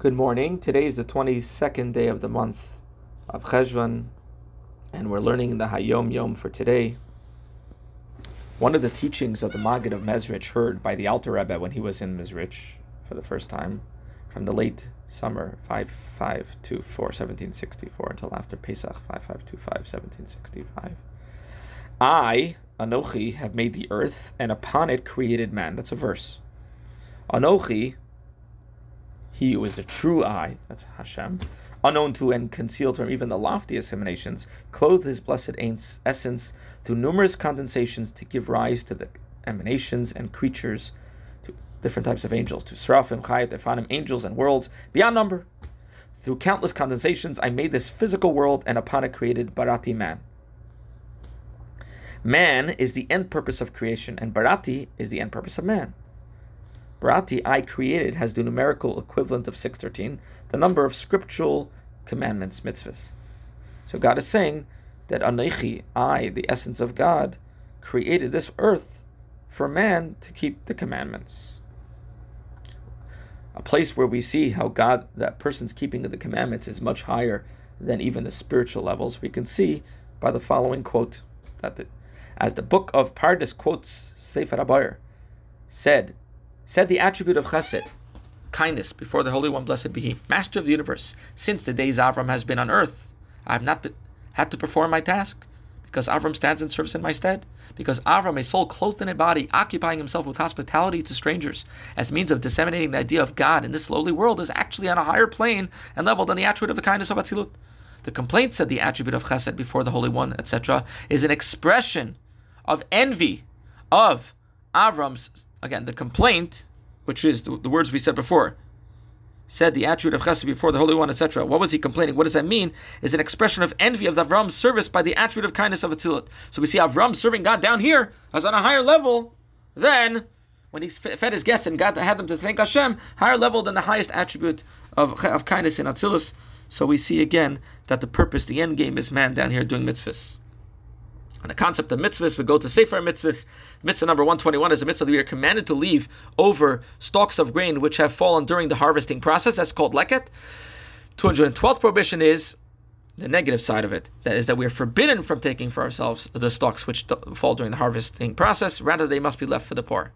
Good morning. Today is the 22nd day of the month of Cheshvan, and we're learning the Hayom Yom for today. One of the teachings of the Maggid of Mezrich heard by the Alter Rebbe when he was in Mezrich for the first time from the late summer 5524 1764 until after Pesach 5525 1765. I, Anochi, have made the earth, and upon it created man. That's a verse. Anochi he who is the true I, that's Hashem, unknown to and concealed from even the loftiest emanations, clothed his blessed essence through numerous condensations to give rise to the emanations and creatures, to different types of angels, to Seraphim, Chayat, Ofanim, angels and worlds, beyond number. Through countless condensations, I made this physical world, and upon it created Barati man. Man is the end purpose of creation, and Barati is the end purpose of man. Barati, I created, has the numerical equivalent of 613, the number of scriptural commandments, mitzvahs. So God is saying that Anochi, I, the essence of God, created this earth for man to keep the commandments. A place where we see how God, that person's keeping of the commandments is much higher than even the spiritual levels, we can see by the following quote that the, as the book of Pardes quotes Sefer HaBahir, said said the attribute of chesed, kindness, before the Holy One, blessed be He, Master of the universe. Since the days Avram has been on earth, I have not been, had to perform my task because Avram stands in service in my stead. Because Avram, a soul clothed in a body, occupying himself with hospitality to strangers as means of disseminating the idea of God in this lowly world, is actually on a higher plane and level than the attribute of the kindness of Atzilut. The complaint, said the attribute of Chesed before the Holy One, etc., is an expression of envy of Avram's again, the complaint, which is the, the words we said before, said the attribute of chesed before the Holy One, etc. What was he complaining? What does that mean? Is an expression of envy of Avram's service by the attribute of kindness of Atzilut. So we see Avram serving God down here as on a higher level than when he fed his guests and God had them to thank Hashem, higher level than the highest attribute of, of kindness in Atzilus. So we see again that the purpose, the end game, is man down here doing mitzvahs. And the concept of mitzvahs, we go to Sefer Mitzvahs. Mitzvah number 121 is a mitzvah that we are commanded to leave over stalks of grain which have fallen during the harvesting process. That's called leket. 212th prohibition is the negative side of it. That is that we are forbidden from taking for ourselves the stalks which fall during the harvesting process. Rather, they must be left for the poor.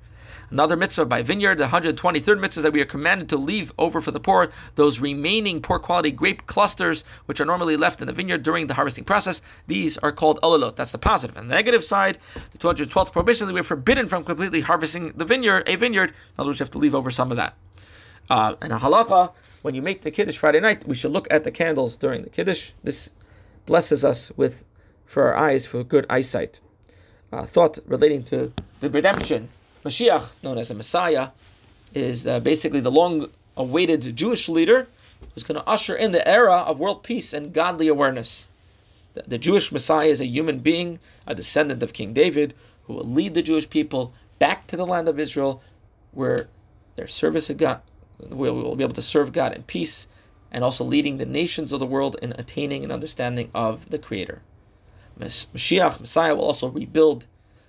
Another mitzvah by vineyard, the 123rd mitzvah is that we are commanded to leave over for the poor those remaining poor quality grape clusters which are normally left in the vineyard during the harvesting process. These are called olalot. That's the. And the negative side, the 212th prohibition that we are forbidden from completely harvesting the vineyard, a vineyard. In other words, you have to leave over some of that. Uh, and a halacha, when you make the kiddush Friday night, we should look at the candles during the kiddush. This blesses us with for our eyes for good eyesight. Uh, thought relating to the redemption Mashiach, known as the Messiah, is uh, basically the long awaited Jewish leader who's going to usher in the era of world peace and godly awareness. The, the, Jewish Messiah is a human being, a descendant of King David, who will lead the Jewish people back to the land of Israel where their service of God will, will be able to serve God in peace and also leading the nations of the world in attaining an understanding of the Creator. Mashiach, Messiah, will also rebuild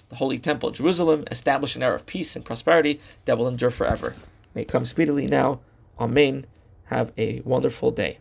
the Holy Temple of Jerusalem, establish an era of peace and prosperity that will endure forever. May it come speedily now. Amen. Have a wonderful day.